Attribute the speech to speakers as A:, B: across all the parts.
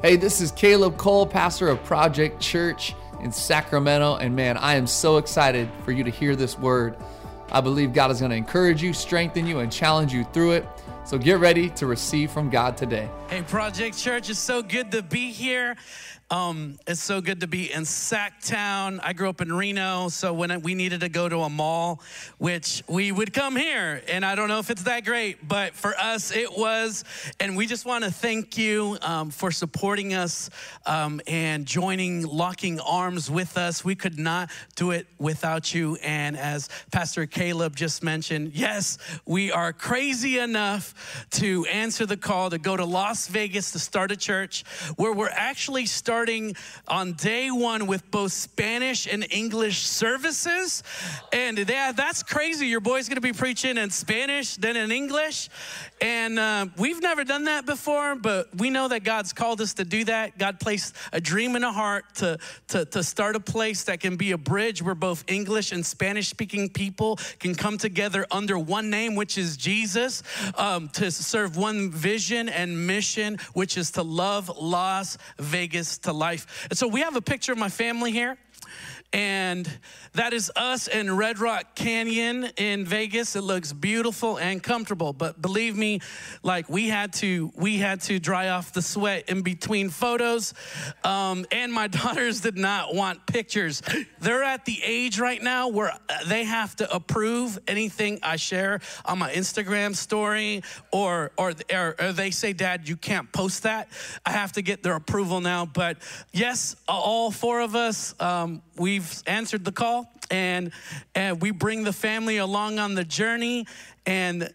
A: Hey, this is Caleb Cole, pastor of Project Church in Sacramento. And man, I am so excited for you to hear this word. I believe God is going to encourage you, strengthen you, and challenge you through it. So get ready to receive from God today.
B: Hey, Project Church, it's so good to be here. Um, it's so good to be in Sactown. I grew up in Reno, so when we needed to go to a mall, which we would come here, and I don't know if it's that great, but for us it was. And we just want to thank you um, for supporting us um, and joining, locking arms with us. We could not do it without you. And as Pastor Caleb just mentioned, yes, we are crazy enough to answer the call to go to Las Vegas to start a church where we're actually starting starting on day one with both Spanish and English services. And that's crazy. Your boy's gonna be preaching in Spanish, then in English. And uh, we've never done that before, but we know that God's called us to do that. God placed a dream in a heart to, to, to start a place that can be a bridge where both English and Spanish speaking people can come together under one name, which is Jesus, um, to serve one vision and mission, which is to love Las Vegas to life. And so we have a picture of my family here. And that is us in Red Rock Canyon in Vegas. It looks beautiful and comfortable, but believe me, like we had to, we had to dry off the sweat in between photos. Um, and my daughters did not want pictures. They're at the age right now where they have to approve anything I share on my Instagram story, or or, or, or they say, "Dad, you can't post that." I have to get their approval now. But yes, all four of us. Um, we've answered the call and and we bring the family along on the journey and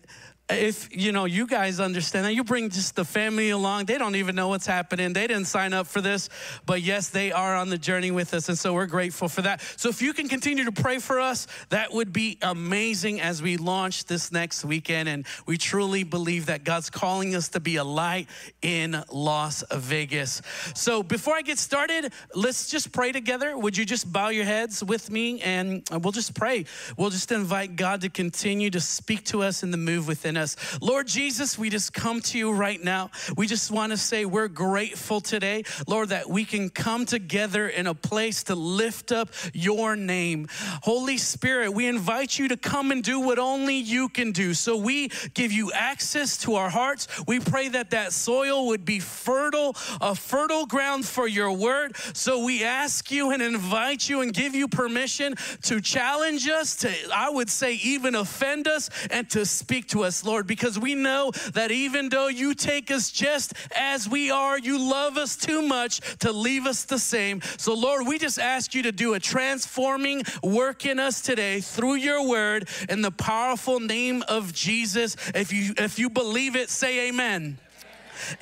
B: if you know you guys understand that you bring just the family along they don't even know what's happening. They didn't sign up for this but yes they are on the journey with us and so we're grateful for that. So if you can continue to pray for us that would be amazing as we launch this next weekend and we truly believe that god's calling us to be a light in las vegas. So before i get started let's just pray together. Would you just bow your heads with me and we'll just pray. We'll just invite god to continue to speak to us and to move within us us. Lord Jesus, we just come to you right now. We just want to say we're grateful today, Lord, that we can come together in a place to lift up your name. Holy Spirit, we invite you to come and do what only you can do. So we give you access to our hearts. We pray that that soil would be fertile, a fertile ground for your word. So we ask you and invite you and give you permission to challenge us, to, I would say, even offend us, and to speak to us. Lord, because we know that even though you take us just as we are, you love us too much to leave us the same. So, Lord, we just ask you to do a transforming work in us today through your word in the powerful name of Jesus. If you if you believe it, say amen.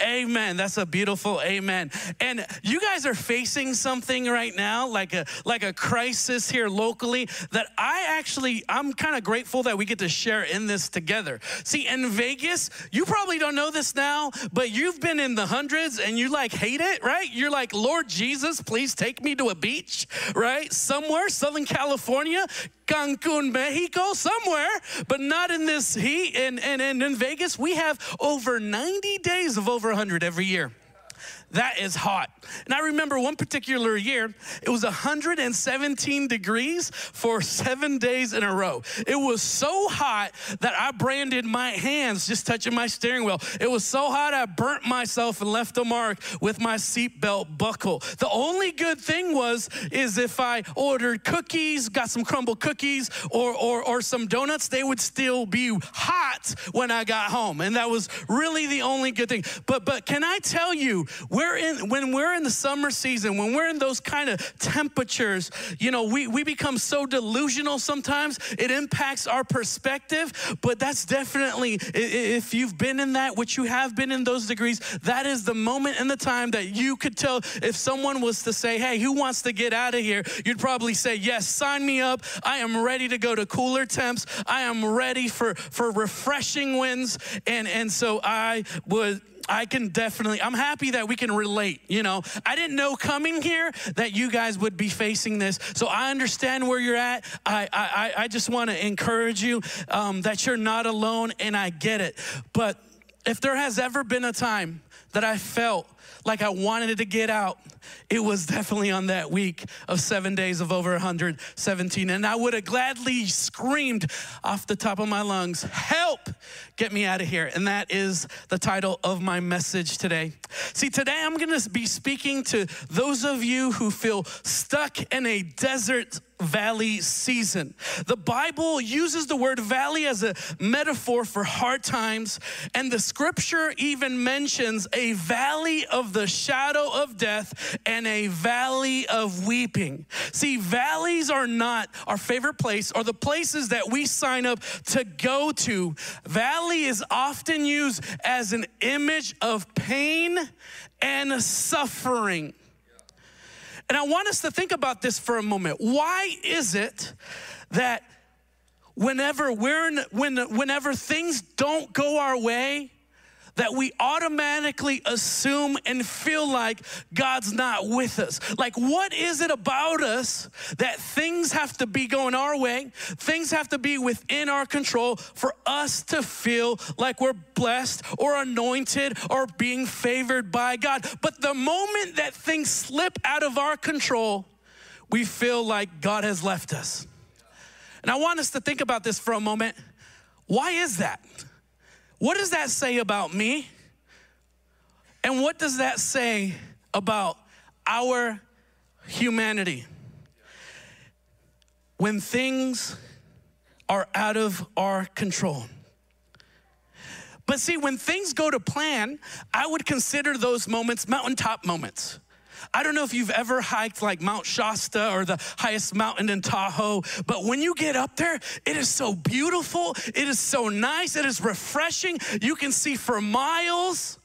B: Amen. That's a beautiful amen. And you guys are facing something right now, like a like a crisis here locally that I actually I'm kind of grateful that we get to share in this together. See, in Vegas, you probably don't know this now, but you've been in the hundreds and you like hate it, right? You're like, Lord Jesus, please take me to a beach, right? Somewhere, Southern California. Cancun, Mexico, somewhere, but not in this heat. And, and, and in Vegas, we have over 90 days of over 100 every year. That is hot. And I remember one particular year, it was 117 degrees for seven days in a row. It was so hot that I branded my hands just touching my steering wheel. It was so hot I burnt myself and left a mark with my seatbelt buckle. The only good thing was is if I ordered cookies, got some Crumbl cookies or, or, or some donuts, they would still be hot when I got home. And that was really the only good thing. But but can I tell you, we're in when we're in the summer season, when we're in those kind of temperatures, you know, we, we become so delusional sometimes. It impacts our perspective, but that's definitely if you've been in that, which you have been in those degrees, that is the moment and the time that you could tell if someone was to say, Hey, who wants to get out of here? You'd probably say, Yes, sign me up. I am ready to go to cooler temps. I am ready for, for refreshing winds. And and so I would I can definitely, I'm happy that we can relate. You know, I didn't know coming here that you guys would be facing this. So I understand where you're at. I, I, I just want to encourage you um, that you're not alone, and I get it. But if there has ever been a time that I felt like I wanted to get out, it was definitely on that week of seven days of over 117. And I would have gladly screamed off the top of my lungs, Help! Get me out of here. And that is the title of my message today. See, today I'm gonna be speaking to those of you who feel stuck in a desert valley season. The Bible uses the word valley as a metaphor for hard times, and the scripture even mentions a valley of the shadow of death and a valley of weeping. See, valleys are not our favorite place or the places that we sign up to go to. Valley is often used as an image of pain and suffering. And I want us to think about this for a moment. Why is it that whenever we're when, whenever things don't go our way, that we automatically assume and feel like God's not with us. Like, what is it about us that things have to be going our way, things have to be within our control for us to feel like we're blessed or anointed or being favored by God? But the moment that things slip out of our control, we feel like God has left us. And I want us to think about this for a moment. Why is that? What does that say about me? And what does that say about our humanity? When things are out of our control. But see, when things go to plan, I would consider those moments mountaintop moments. I don't know if you've ever hiked like Mount Shasta or the highest mountain in Tahoe, but when you get up there, it is so beautiful. It is so nice. It is refreshing. You can see for miles.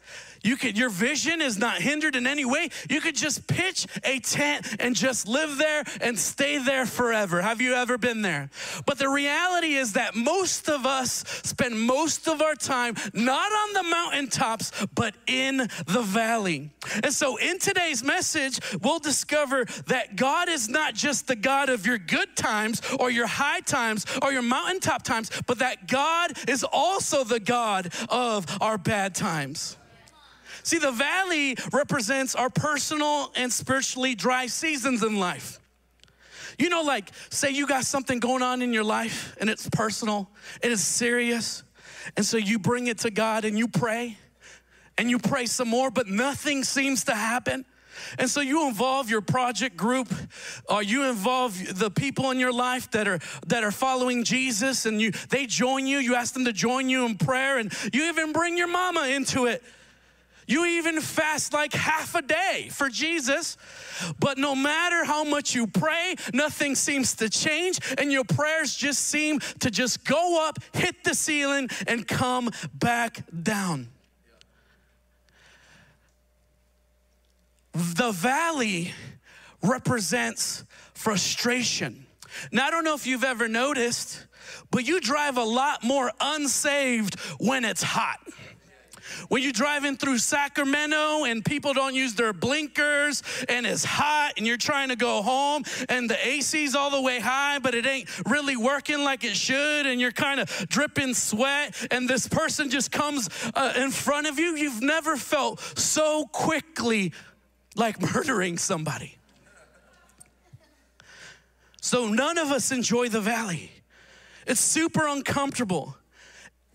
B: You could, your vision is not hindered in any way. You could just pitch a tent and just live there and stay there forever. Have you ever been there? But the reality is that most of us spend most of our time not on the mountaintops, but in the valley. And so in today's message, we'll discover that God is not just the God of your good times or your high times or your mountaintop times, but that God is also the God of our bad times. See, the valley represents our personal and spiritually dry seasons in life. You know, like, say you got something going on in your life and it's personal, it is serious, and so you bring it to God and you pray and you pray some more, but nothing seems to happen. And so you involve your project group, or you involve the people in your life that are that are following Jesus, and you they join you. You ask them to join you in prayer, and you even bring your mama into it. You even fast like half a day for Jesus. But no matter how much you pray, nothing seems to change, and your prayers just seem to just go up, hit the ceiling, and come back down. The valley represents frustration. Now, I don't know if you've ever noticed, but you drive a lot more unsaved when it's hot. When you're driving through Sacramento and people don't use their blinkers and it's hot and you're trying to go home and the AC's all the way high, but it ain't really working like it should and you're kind of dripping sweat and this person just comes uh, in front of you, you've never felt so quickly like murdering somebody. So none of us enjoy the valley. It's super uncomfortable.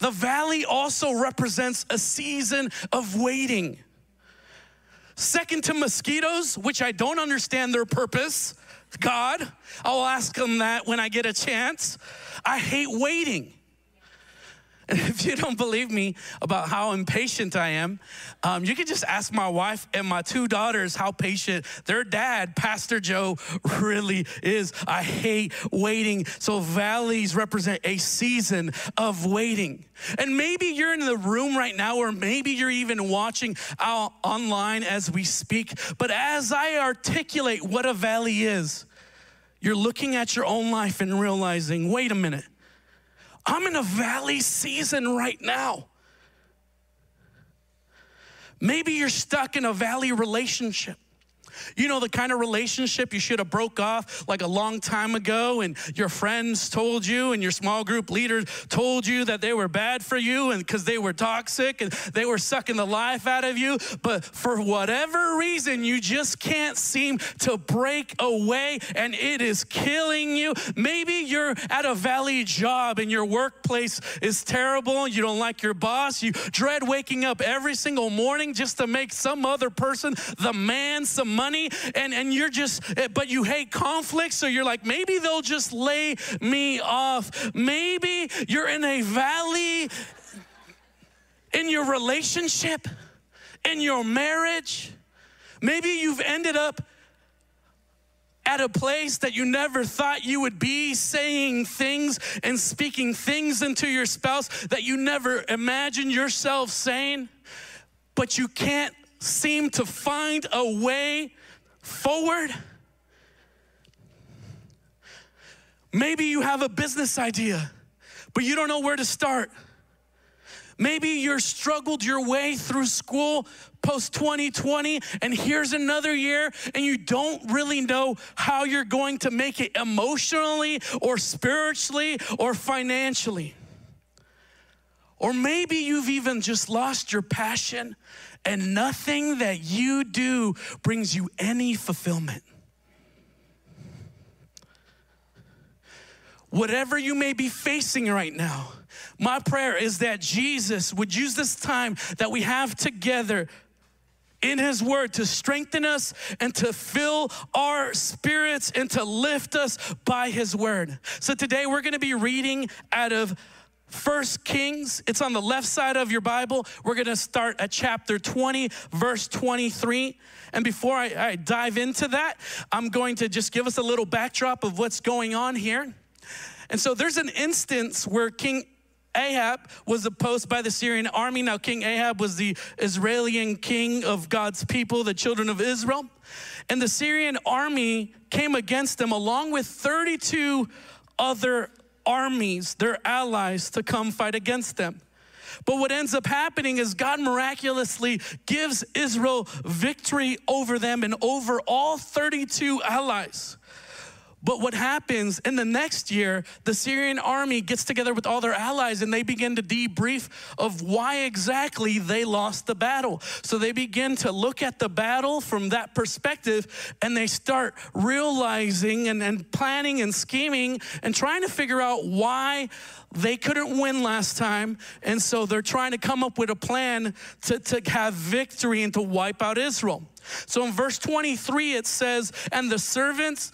B: The valley also represents a season of waiting. Second to mosquitoes, which I don't understand their purpose, God, I'll ask them that when I get a chance. I hate waiting. And if you don't believe me about how impatient I am, um, you can just ask my wife and my two daughters how patient their dad, Pastor Joe, really is. I hate waiting. So, valleys represent a season of waiting. And maybe you're in the room right now, or maybe you're even watching out online as we speak. But as I articulate what a valley is, you're looking at your own life and realizing, wait a minute. I'm in a valley season right now. Maybe you're stuck in a valley relationship. You know, the kind of relationship you should have broke off like a long time ago and your friends told you and your small group leaders told you that they were bad for you and because they were toxic and they were sucking the life out of you. But for whatever reason, you just can't seem to break away and it is killing you. Maybe you're at a valley job and your workplace is terrible. You don't like your boss. You dread waking up every single morning just to make some other person the man some money and, and you're just, eh, but you hate conflict. So you're like, maybe they'll just lay me off. Maybe you're in a valley in your relationship, in your marriage. Maybe you've ended up at a place that you never thought you would be, saying things and speaking things into your spouse that you never imagined yourself saying, but you can't seem to find a way forward. Maybe you have a business idea, but you don't know where to start. Maybe you're struggled your way through school post 2020, and here's another year, and you don't really know how you're going to make it emotionally or spiritually or financially. Or maybe you've even just lost your passion and nothing that you do brings you any fulfillment. Whatever you may be facing right now, my prayer is that Jesus would use this time that we have together in His Word to strengthen us and to fill our spirits and to lift us by His Word. So today we're gonna be reading out of First Kings, it's on the left side of your Bible. We're gonna start at chapter 20, verse 23. And before I, I, dive into that, I'm going to just give us a little backdrop of what's going on here. And so there's an instance where King Ahab was opposed by the Syrian army. Now, King Ahab was the Israeli king of God's people, the children of Israel. And the Syrian army came against them along with 32 other armies, their allies, to come fight against them. But what ends up happening is God miraculously gives Israel victory over them and over all 32 allies. But what happens in the next year, the Syrian army gets together with all their allies and they begin to debrief of why exactly they lost the battle. So they begin to look at the battle from that perspective and they start realizing and, and planning and scheming and trying to figure out why they couldn't win last time. And so they're trying to come up with a plan to, to have victory and to wipe out Israel. So in verse 23, it says, And the servants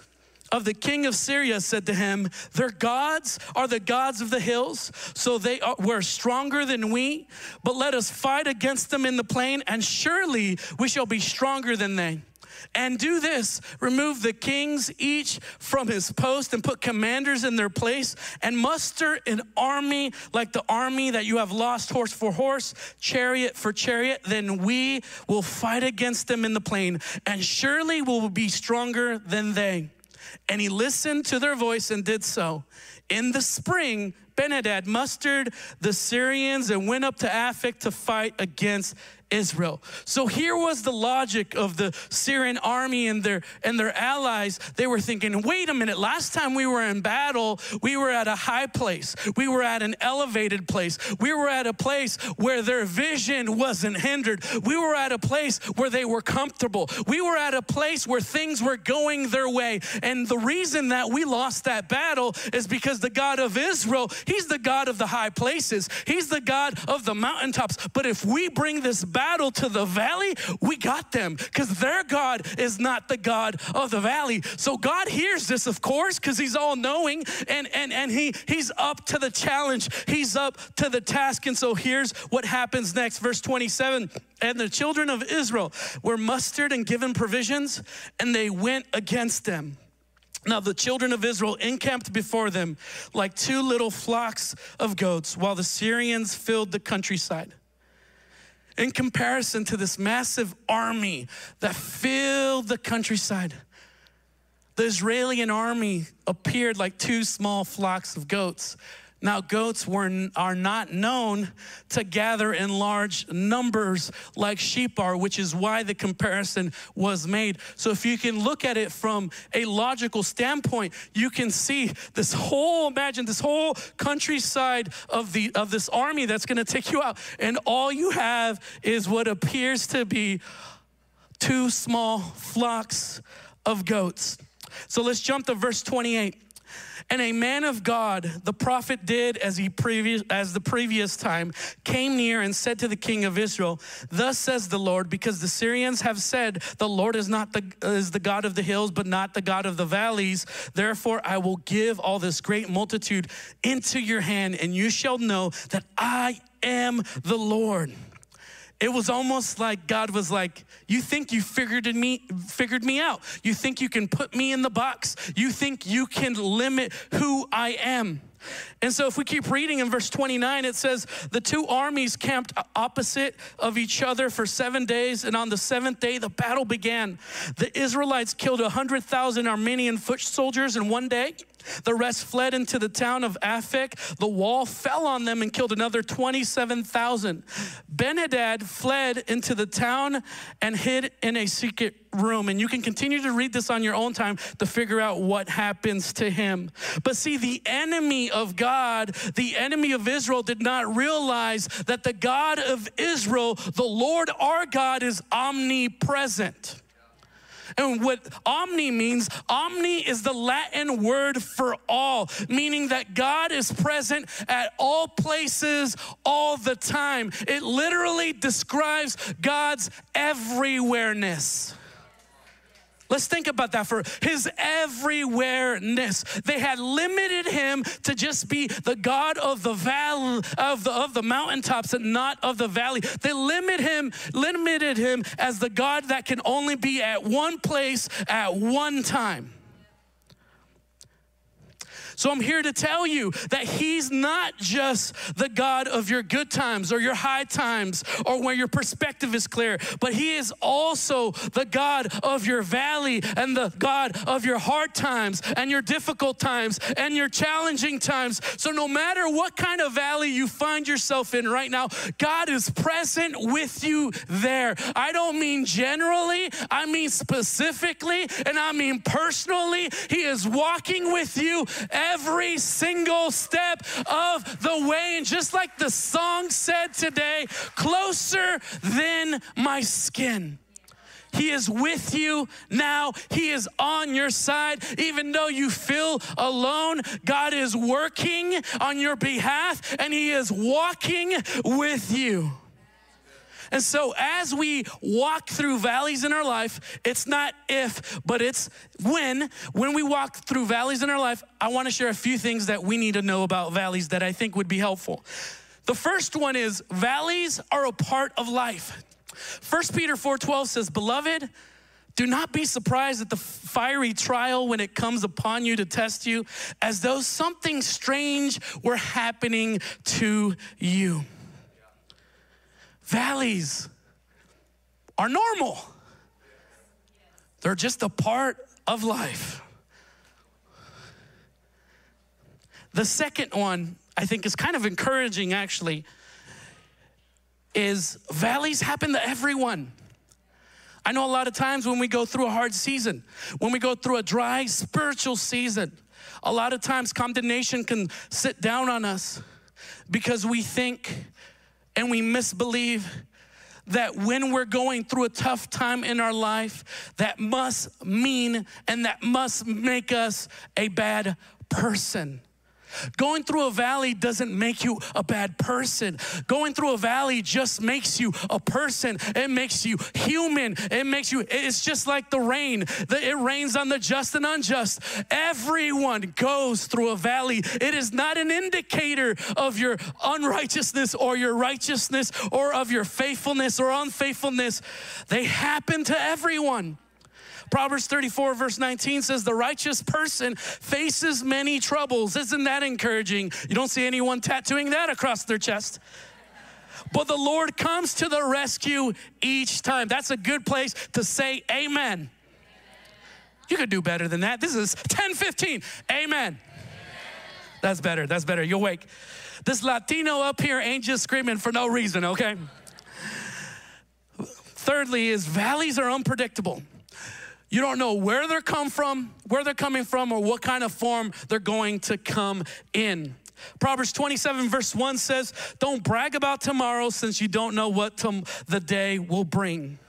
B: of the king of Syria said to him, Their gods are the gods of the hills, so they are, were stronger than we. But let us fight against them in the plain, and surely we shall be stronger than they. And do this remove the kings each from his post and put commanders in their place and muster an army like the army that you have lost horse for horse, chariot for chariot. Then we will fight against them in the plain, and surely we will be stronger than they. And he listened to their voice and did so. In the spring, Benhadad mustered the Syrians and went up to Aphek to fight against Israel. So here was the logic of the Syrian army and their and their allies. They were thinking, "Wait a minute, last time we were in battle, we were at a high place. We were at an elevated place. We were at a place where their vision wasn't hindered. We were at a place where they were comfortable. We were at a place where things were going their way. And the reason that we lost that battle is because the God of Israel, he's the God of the high places. He's the God of the mountaintops. But if we bring this battle to the valley, we got them because their God is not the God of the valley. So God hears this, of course, because He's all knowing and, and, and he, He's up to the challenge, He's up to the task. And so here's what happens next, verse 27. And the children of Israel were mustered and given provisions, and they went against them. Now the children of Israel encamped before them like two little flocks of goats, while the Syrians filled the countryside in comparison to this massive army that filled the countryside. The Israeli army appeared like two small flocks of goats. Now, goats were, are not known to gather in large numbers like sheep are, which is why the comparison was made. So, if you can look at it from a logical standpoint, you can see this whole, imagine this whole countryside of, the, of this army that's gonna take you out. And all you have is what appears to be two small flocks of goats. So, let's jump to verse 28. And a man of God, the prophet did as he previous as the previous time, came near and said to the king of Israel, Thus says the Lord, because the Syrians have said, The Lord is not the is the God of the hills, but not the God of the valleys. Therefore I will give all this great multitude into your hand, and you shall know that I am the Lord it was almost like God was like, "You think you figured me figured me out? You think you can put me in the box? You think you can limit who I am?" And so, if we keep reading in verse 29, it says, The two armies camped opposite of each other for seven days, and on the seventh day, the battle began. The Israelites killed 100,000 Aramean foot soldiers in one day. The rest fled into the town of Aphek. The wall fell on them and killed another 27,000. Benhadad fled into the town and hid in a secret room. And you can continue to read this on your own time to figure out what happens to him. But see, the enemy of God, the enemy of Israel, did not realize that the God of Israel, the Lord our God, is omnipresent. And what omni means, omni is the Latin word for all, meaning that God is present at all places all the time. It literally describes God's everywhereness. Let's think about that for his everywhereness. They had limited him to just be the God of the valley of the of the mountaintops and not of the valley. They limit him, limited him as the God that can only be at one place at one time. So I'm here to tell you that He's not just the God of your good times or your high times or where your perspective is clear, but He is also the God of your valley and the God of your hard times and your difficult times and your challenging times. So no matter what kind of valley you find yourself in right now, God is present with you there. I don't mean generally, I mean specifically, and I mean personally. He is walking with you every single step of the way. And just like the song said today, closer than my skin. He is with you now. He is on your side. Even though you feel alone, God is working on your behalf and He is walking with you. And so, as we walk through valleys in our life, it's not if, but it's when. When we walk through valleys in our life, I want to share a few things that we need to know about valleys that I think would be helpful. The first one is valleys are a part of life. 1 Peter 4:12 says, "Beloved, do not be surprised at the fiery trial when it comes upon you to test you, as though something strange were happening to you." Valleys are normal, they're just a part of life. The second one, I think, is kind of encouraging actually, is valleys happen to everyone. I know a lot of times when we go through a hard season, when we go through a dry spiritual season, a lot of times condemnation can sit down on us because we think and we misbelieve that when we're going through a tough time in our life, that must mean and that must make us a bad person. Going through a valley doesn't make you a bad person. Going through a valley just makes you a person. It makes you human. It makes you, it's just like the rain. It rains on the just and unjust. Everyone goes through a valley. It is not an indicator of your unrighteousness or your righteousness or of your faithfulness or unfaithfulness. They happen to everyone. Proverbs 34, verse 19 says, The righteous person faces many troubles. Isn't that encouraging? You don't see anyone tattooing that across their chest. But the Lord comes to the rescue each time. That's a good place to say amen. You could do better than that. This is 1015. Amen. That's better. That's better. You're awake. This Latino up here ain't just screaming for no reason, okay? Thirdly, is valleys are unpredictable. You don't know where they're come from, where they're coming from, or what kind of form they're going to come in. Proverbs 27, verse 1 says, Don't brag about tomorrow since you don't know what the day will bring.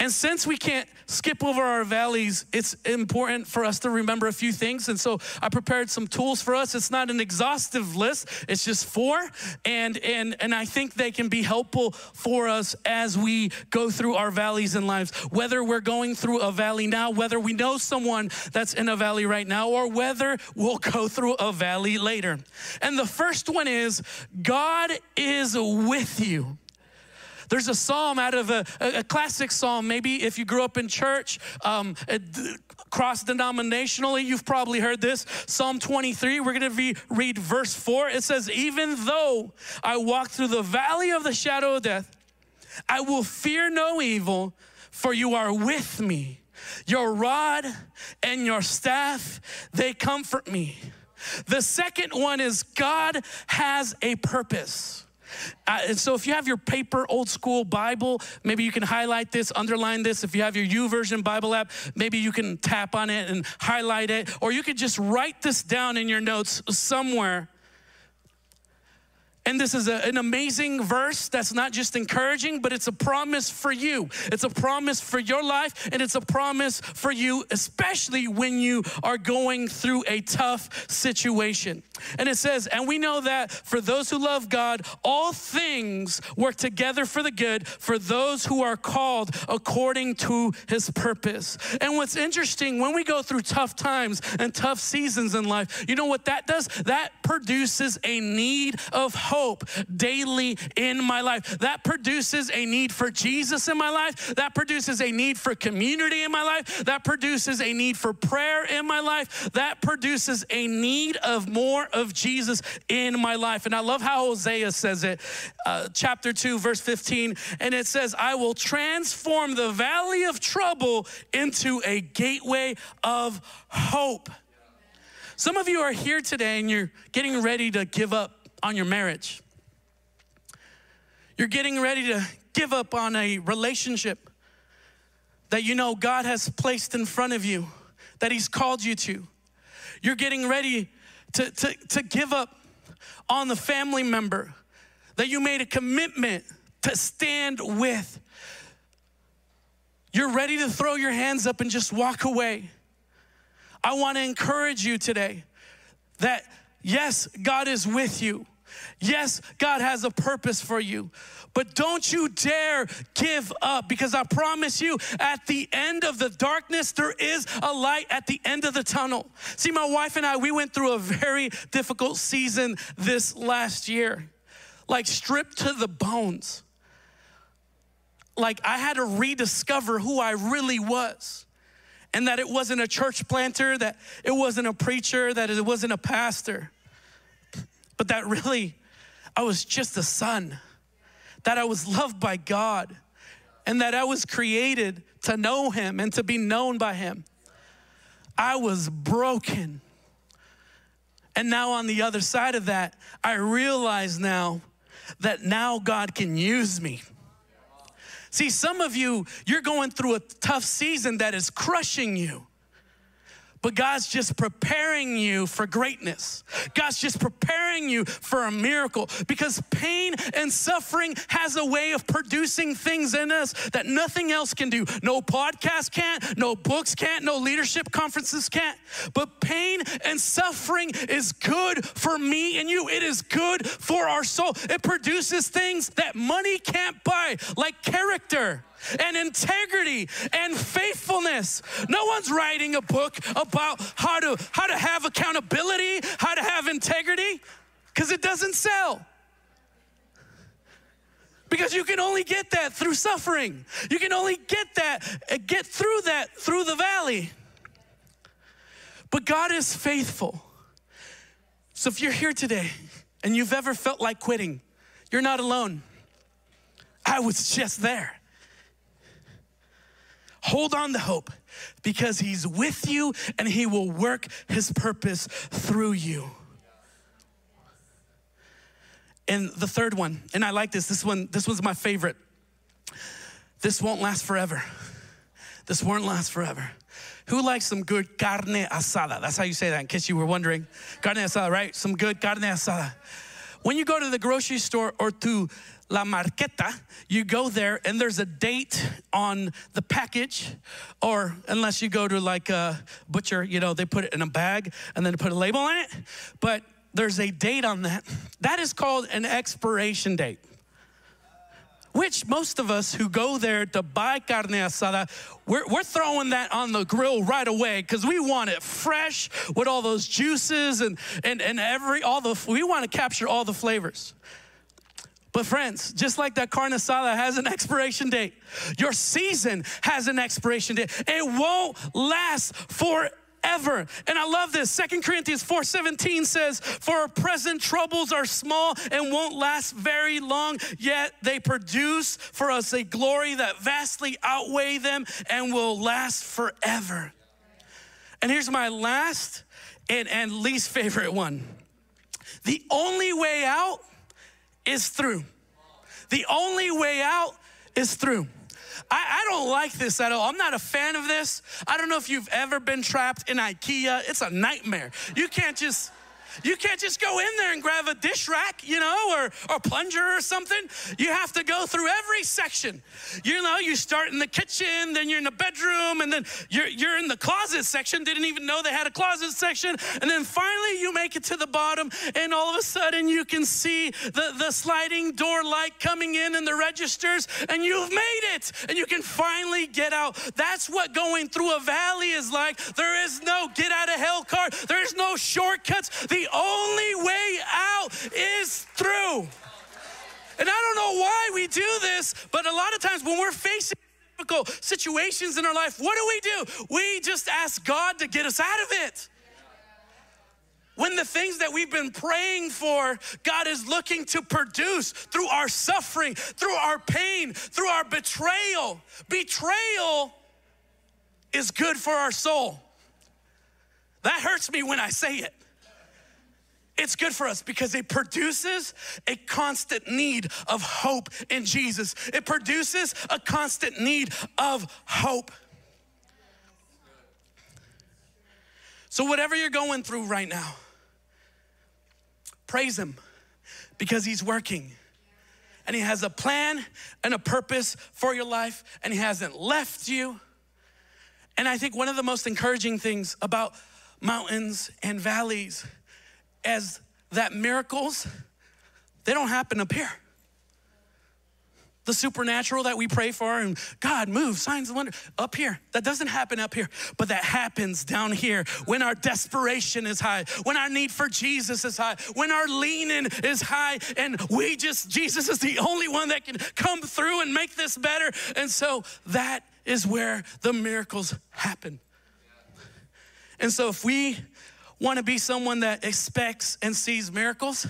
B: And since we can't skip over our valleys, it's important for us to remember a few things. And so I prepared some tools for us. It's not an exhaustive list, it's just four. And, and, and I think they can be helpful for us as we go through our valleys in lives. Whether we're going through a valley now, whether we know someone that's in a valley right now, or whether we'll go through a valley later. And the first one is God is with you. There's a psalm out of a, a classic psalm. Maybe if you grew up in church, um, cross denominationally, you've probably heard this. Psalm 23, we're going to read verse 4. It says, Even though I walk through the valley of the shadow of death, I will fear no evil, for you are with me. Your rod and your staff, they comfort me. The second one is God has a purpose. Uh, and so if you have your paper old school Bible, maybe you can highlight this, underline this. If you have your YouVersion Bible app, maybe you can tap on it and highlight it. Or you could just write this down in your notes somewhere. And this is a, an amazing verse that's not just encouraging, but it's a promise for you. It's a promise for your life, and it's a promise for you, especially when you are going through a tough situation. And it says, And we know that for those who love God, all things work together for the good for those who are called according to his purpose. And what's interesting, when we go through tough times and tough seasons in life, you know what that does? That produces a need of hope daily in my life. That produces a need for Jesus in my life. That produces a need for community in my life. That produces a need for prayer in my life. That produces a need of more of Jesus in my life. And I love how Hosea says it, uh, chapter 2, verse 15. And it says, I will transform the valley of trouble into a gateway of hope. Some of you are here today and you're getting ready to give up on your marriage. You're getting ready to give up on a relationship that you know God has placed in front of you, that He's called you to. You're getting ready to, to, to give up on the family member that you made a commitment to stand with. You're ready to throw your hands up and just walk away. I want to encourage you today that yes, God is with you. Yes, God has a purpose for you, but don't you dare give up because I promise you, at the end of the darkness, there is a light at the end of the tunnel. See, my wife and I, we went through a very difficult season this last year, like stripped to the bones. Like I had to rediscover who I really was and that it wasn't a church planter, that it wasn't a preacher, that it wasn't a pastor, but that really I was just a son, that I was loved by God, and that I was created to know Him and to be known by Him. I was broken. And now, on the other side of that, I realize now that now God can use me. See, some of you, you're going through a tough season that is crushing you. But God's just preparing you for greatness. God's just preparing you for a miracle because pain and suffering has a way of producing things in us that nothing else can do. No podcast can't, no books can't, no leadership conferences can't. But pain and suffering is good for me and you. It is good for our soul. It produces things that money can't buy, like character and integrity and faithfulness. No one's writing a book about how to how to have accountability, how to have integrity cuz it doesn't sell. Because you can only get that through suffering. You can only get that uh, get through that through the valley. But God is faithful. So if you're here today and you've ever felt like quitting, you're not alone. I was just there. Hold on to hope because He's with you and He will work His purpose through you. And the third one, and I like this, this one, this one's my favorite. This won't last forever. This won't last forever. Who likes some good carne asada? That's how you say that, in case you were wondering. Carne asada, right? Some good carne asada. When you go to the grocery store or to La Marqueta, you go there and there's a date on the package, or unless you go to like a butcher, you know, they put it in a bag and then put a label on it. But there's a date on that. That is called an expiration date. Which most of us who go there to buy carne asada, we're, we're throwing that on the grill right away because we want it fresh with all those juices and, and, and every, all the, we want to capture all the flavors. But friends, just like that carne asada has an expiration date, your season has an expiration date. It won't last forever ever. And I love this. Second Corinthians 4:17 says, "For our present troubles are small and won't last very long, yet they produce for us a glory that vastly outweigh them and will last forever." And here's my last and, and least favorite one. The only way out is through. The only way out is through. I, I, don't like this at all. I'm not a fan of this. I don't know if you've ever been trapped in IKEA. It's a nightmare. You can't just you can't just go in there and grab a dish rack, you know, or, or plunger or something. You have to go through every section. You know, you start in the kitchen, then you're in the bedroom, and then you're, you're in the closet section. Didn't even know they had a closet section. And then finally you make it to the bottom, and all of a sudden you can see the, the sliding door light coming in and the registers, and you've made it, and you can finally get out. That's what going through a valley is like. There is no get out of hell card, there's no shortcuts. The only way out is through. And I don't know why we do this, but a lot of times when we're facing difficult situations in our life, what do we do? We just ask God to get us out of it. When the things that we've been praying for, God is looking to produce through our suffering, through our pain, through our betrayal. Betrayal is good for our soul. That hurts me when I say it. It's good for us because it produces a constant need of hope in Jesus. It produces a constant need of hope. So, whatever you're going through right now, praise Him because He's working and He has a plan and a purpose for your life, and He hasn't left you. And I think one of the most encouraging things about mountains and valleys as that miracles, they don't happen up here. The supernatural that we pray for and God move, signs and wonders up here. That doesn't happen up here, but that happens down here when our desperation is high, when our need for Jesus is high, when our leaning is high, and we just, Jesus is the only one that can come through and make this better. And so that is where the miracles happen. And so if we want to be someone that expects and sees miracles,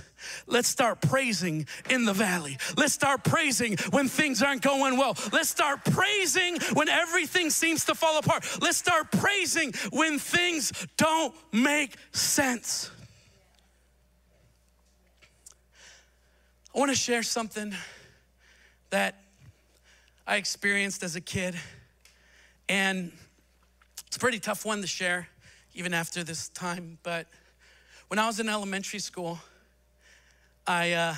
B: let's start praising in the valley. Let's start praising when things aren't going well. Let's start praising when everything seems to fall apart. Let's start praising when things don't make sense. I want to share something that I experienced as a kid, and it's a pretty tough one to share even after this time. But when I was in elementary school, I, uh,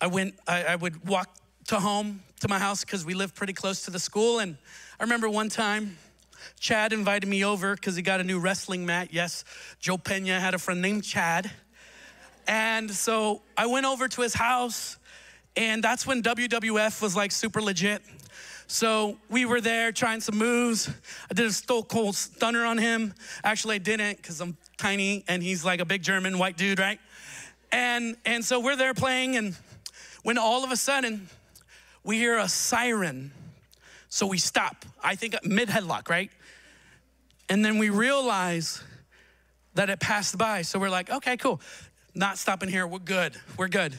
B: I went, I, I would walk to home, to my house, because we lived pretty close to the school. And I remember one time, Chad invited me over because he got a new wrestling mat. Yes, Joe Pena had a friend named Chad. And so I went over to his house, and that's when WWF was like super legit. So we were there trying some moves. I did a stone cold stunner on him. Actually, I didn't because I'm tiny and he's like a big German white dude, right? And and so we're there playing, and when all of a sudden we hear a siren, so we stop. I think mid headlock, right? And then we realize that it passed by. So we're like, okay, cool. Not stopping here. We're good. We're good.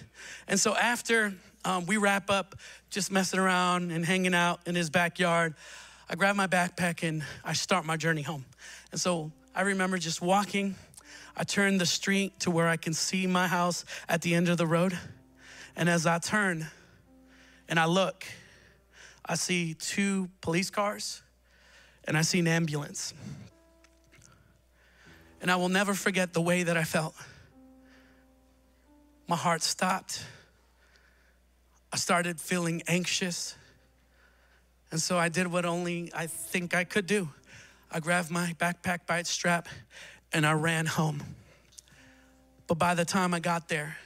B: And so after um, we wrap up just messing around and hanging out in his backyard. I grab my backpack and I start my journey home. And so I remember just walking I turn the street to where I can see my house at the end of the road. And as I turn and I look, I see two police cars and I see an ambulance. And I will never forget the way that I felt. My heart stopped. I started feeling anxious. And so I did what only I think I could do. I grabbed my backpack by its strap and I ran home. But by the time I got there,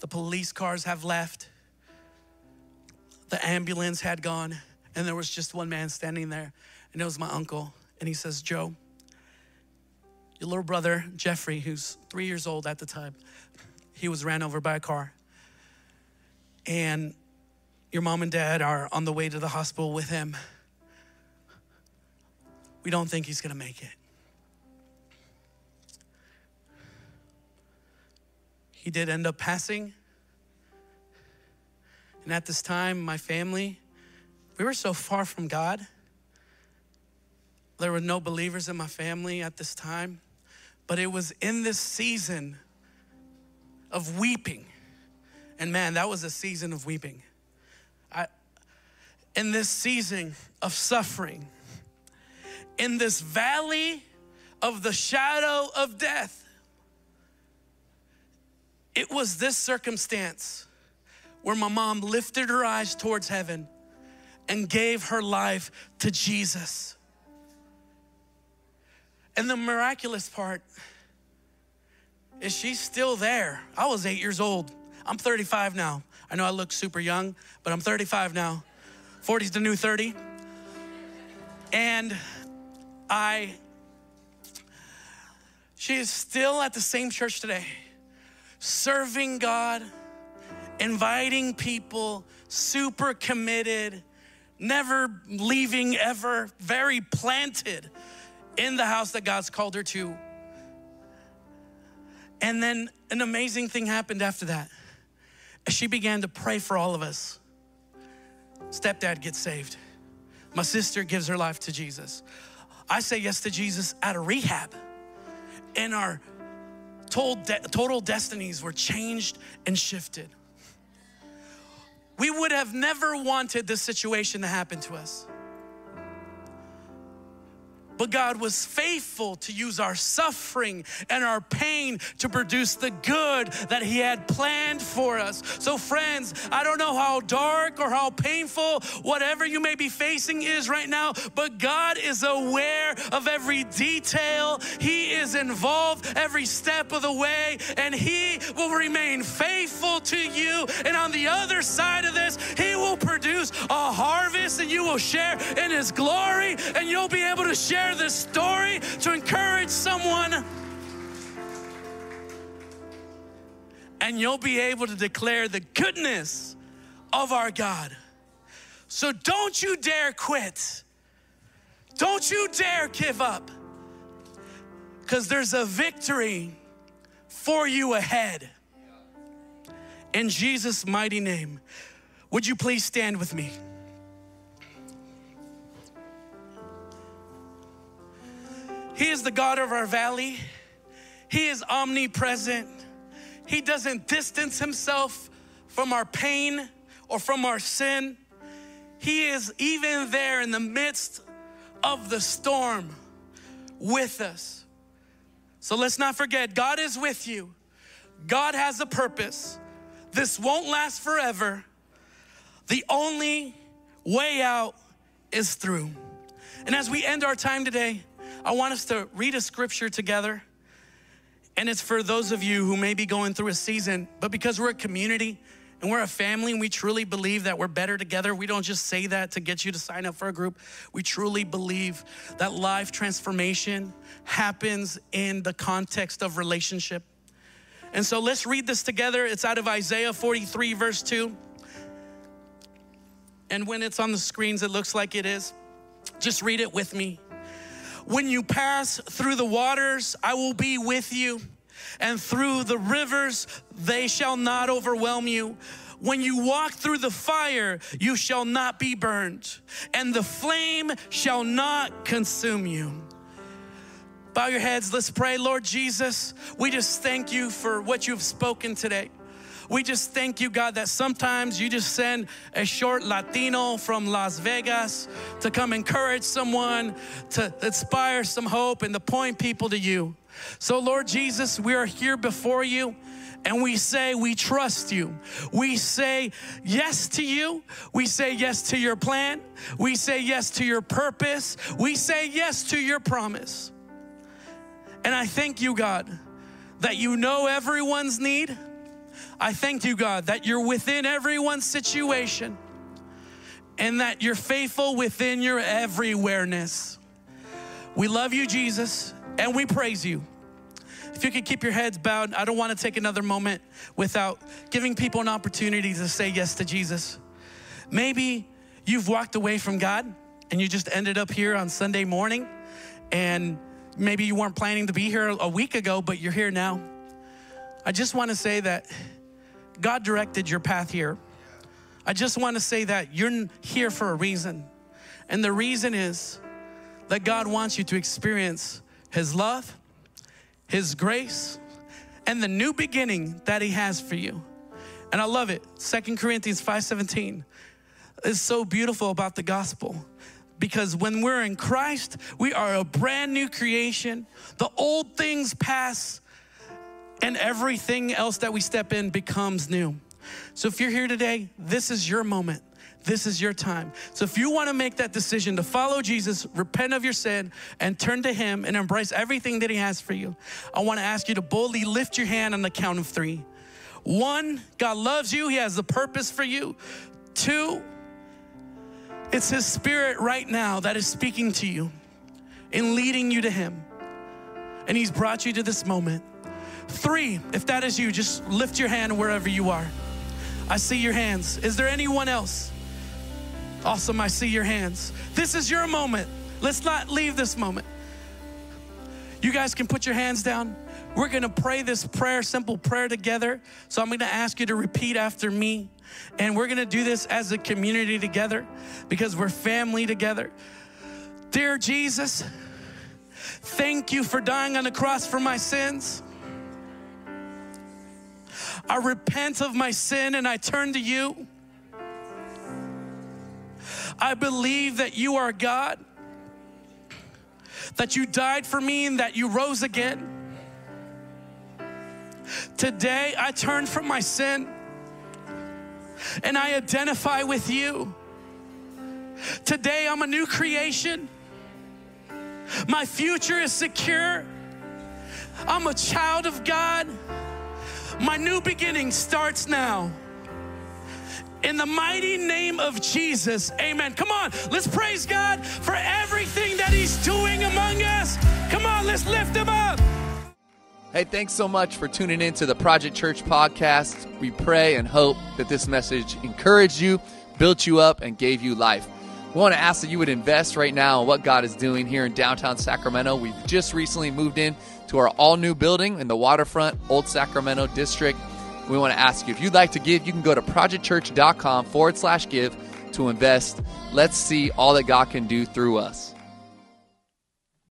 B: the police cars have left, the ambulance had gone, and there was just one man standing there, and it was my uncle. And he says, Joe, your little brother, Jeffrey, who's three years old at the time, he was ran over by a car. And your mom and dad are on the way to the hospital with him. We don't think he's gonna make it. He did end up passing. And at this time, my family, we were so far from God. There were no believers in my family at this time. But it was in this season of weeping. And man, that was a season of weeping. I, in this season of suffering, in this valley of the shadow of death, it was this circumstance where my mom lifted her eyes towards heaven and gave her life to Jesus. And the miraculous part is she's still there. I was eight years old. I'm 35 now. I know I look super young, but I'm 35 now. 40's the new 30. And I, she is still at the same church today serving God, inviting people, super committed, never leaving ever, very planted in the house that God's called her to. And then an amazing thing happened after that. She began to pray for all of us. Stepdad gets saved. My sister gives her life to Jesus. I say yes to Jesus at a rehab. And our total destinies were changed and shifted. We would have never wanted this situation to happen to us. But God was faithful to use our suffering and our pain to produce the good that He had planned for us. So, friends, I don't know how dark or how painful whatever you may be facing is right now, but God is aware of every detail. He is involved every step of the way, and He will remain faithful to you. And on the other side of this, He will produce a harvest, and you will share in His glory, and you'll be able to share share this story to encourage someone. And you'll be able to declare the goodness of our God. So don't you dare quit. Don't you dare give up. Because there's a victory for you ahead. In Jesus' mighty name, would you please stand with me? He is the God of our valley. He is omnipresent. He doesn't distance himself from our pain or from our sin. He is even there in the midst of the storm with us. So let's not forget God is with you. God has a purpose. This won't last forever. The only way out is through. And as we end our time today, I want us to read a scripture together. And it's for those of you who may be going through a season, but because we're a community and we're a family and we truly believe that we're better together, we don't just say that to get you to sign up for a group. We truly believe that life transformation happens in the context of relationship. And so let's read this together. It's out of Isaiah 43, verse 2. And when it's on the screens, it looks like it is. Just read it with me. When you pass through the waters, I will be with you, and through the rivers, they shall not overwhelm you. When you walk through the fire, you shall not be burned, and the flame shall not consume you. Bow your heads. Let's pray. Lord Jesus, we just thank you for what you've spoken today. We just thank you, God, that sometimes you just send a short Latino from Las Vegas to come encourage someone, to inspire some hope, and to point people to you. So, Lord Jesus, we are here before you and we say we trust you. We say yes to you. We say yes to your plan. We say yes to your purpose. We say yes to your promise. And I thank you, God, that you know everyone's need. I thank you, God, that you're within everyone's situation and that you're faithful within your everywhereness. We love you, Jesus, and we praise you. If you could keep your heads bowed, I don't want to take another moment without giving people an opportunity to say yes to Jesus. Maybe you've walked away from God and you just ended up here on Sunday morning, and maybe you weren't planning to be here a week ago, but you're here now. I just want to say that God directed your path here. I just want to say that you're here for a reason. And the reason is that God wants you to experience His love, His grace, and the new beginning that He has for you. And I love it. Second Corinthians 5:17 is so beautiful about the gospel. Because when we're in Christ, we are a brand new creation. The old things pass, and everything else that we step in becomes new. So if you're here today, this is your moment. This is your time. So if you want to make that decision to follow Jesus, repent of your sin, and turn to Him and embrace everything that He has for you, I want to ask you to boldly lift your hand on the count of three. One, God loves you, He has a purpose for you. Two, it's His Spirit right now that is speaking to you and leading you to Him. And He's brought you to this moment. Three, if that is you, just lift your hand wherever you are. I see your hands. Is there anyone else? Awesome, I see your hands. This is your moment. Let's not leave this moment. You guys can put your hands down. We're gonna pray this prayer, simple prayer together. So I'm gonna ask you to repeat after me. And we're gonna do this as a community together because we're family together. Dear Jesus, thank you for dying on the cross for my sins. I repent of my sin and I turn to you. I believe that you are God, that you died for me and that you rose again. Today, I turn from my sin and I identify with you. Today, I'm a new creation. My future is secure. I'm a child of God. My new beginning starts now. In the mighty name of Jesus, amen. Come on, let's praise God for everything that He's doing among us. Come on, let's lift Him up.
A: Hey, thanks so much for tuning in to the Project Church podcast. We pray and hope that this message encouraged you, built you up, and gave you life. We want to ask that you would invest right now in what God is doing here in downtown Sacramento. We've just recently moved in to our all new building in the waterfront, Old Sacramento district. We want to ask you if you'd like to give, you can go to projectchurch.com forward slash give to invest. Let's see all that God can do through us.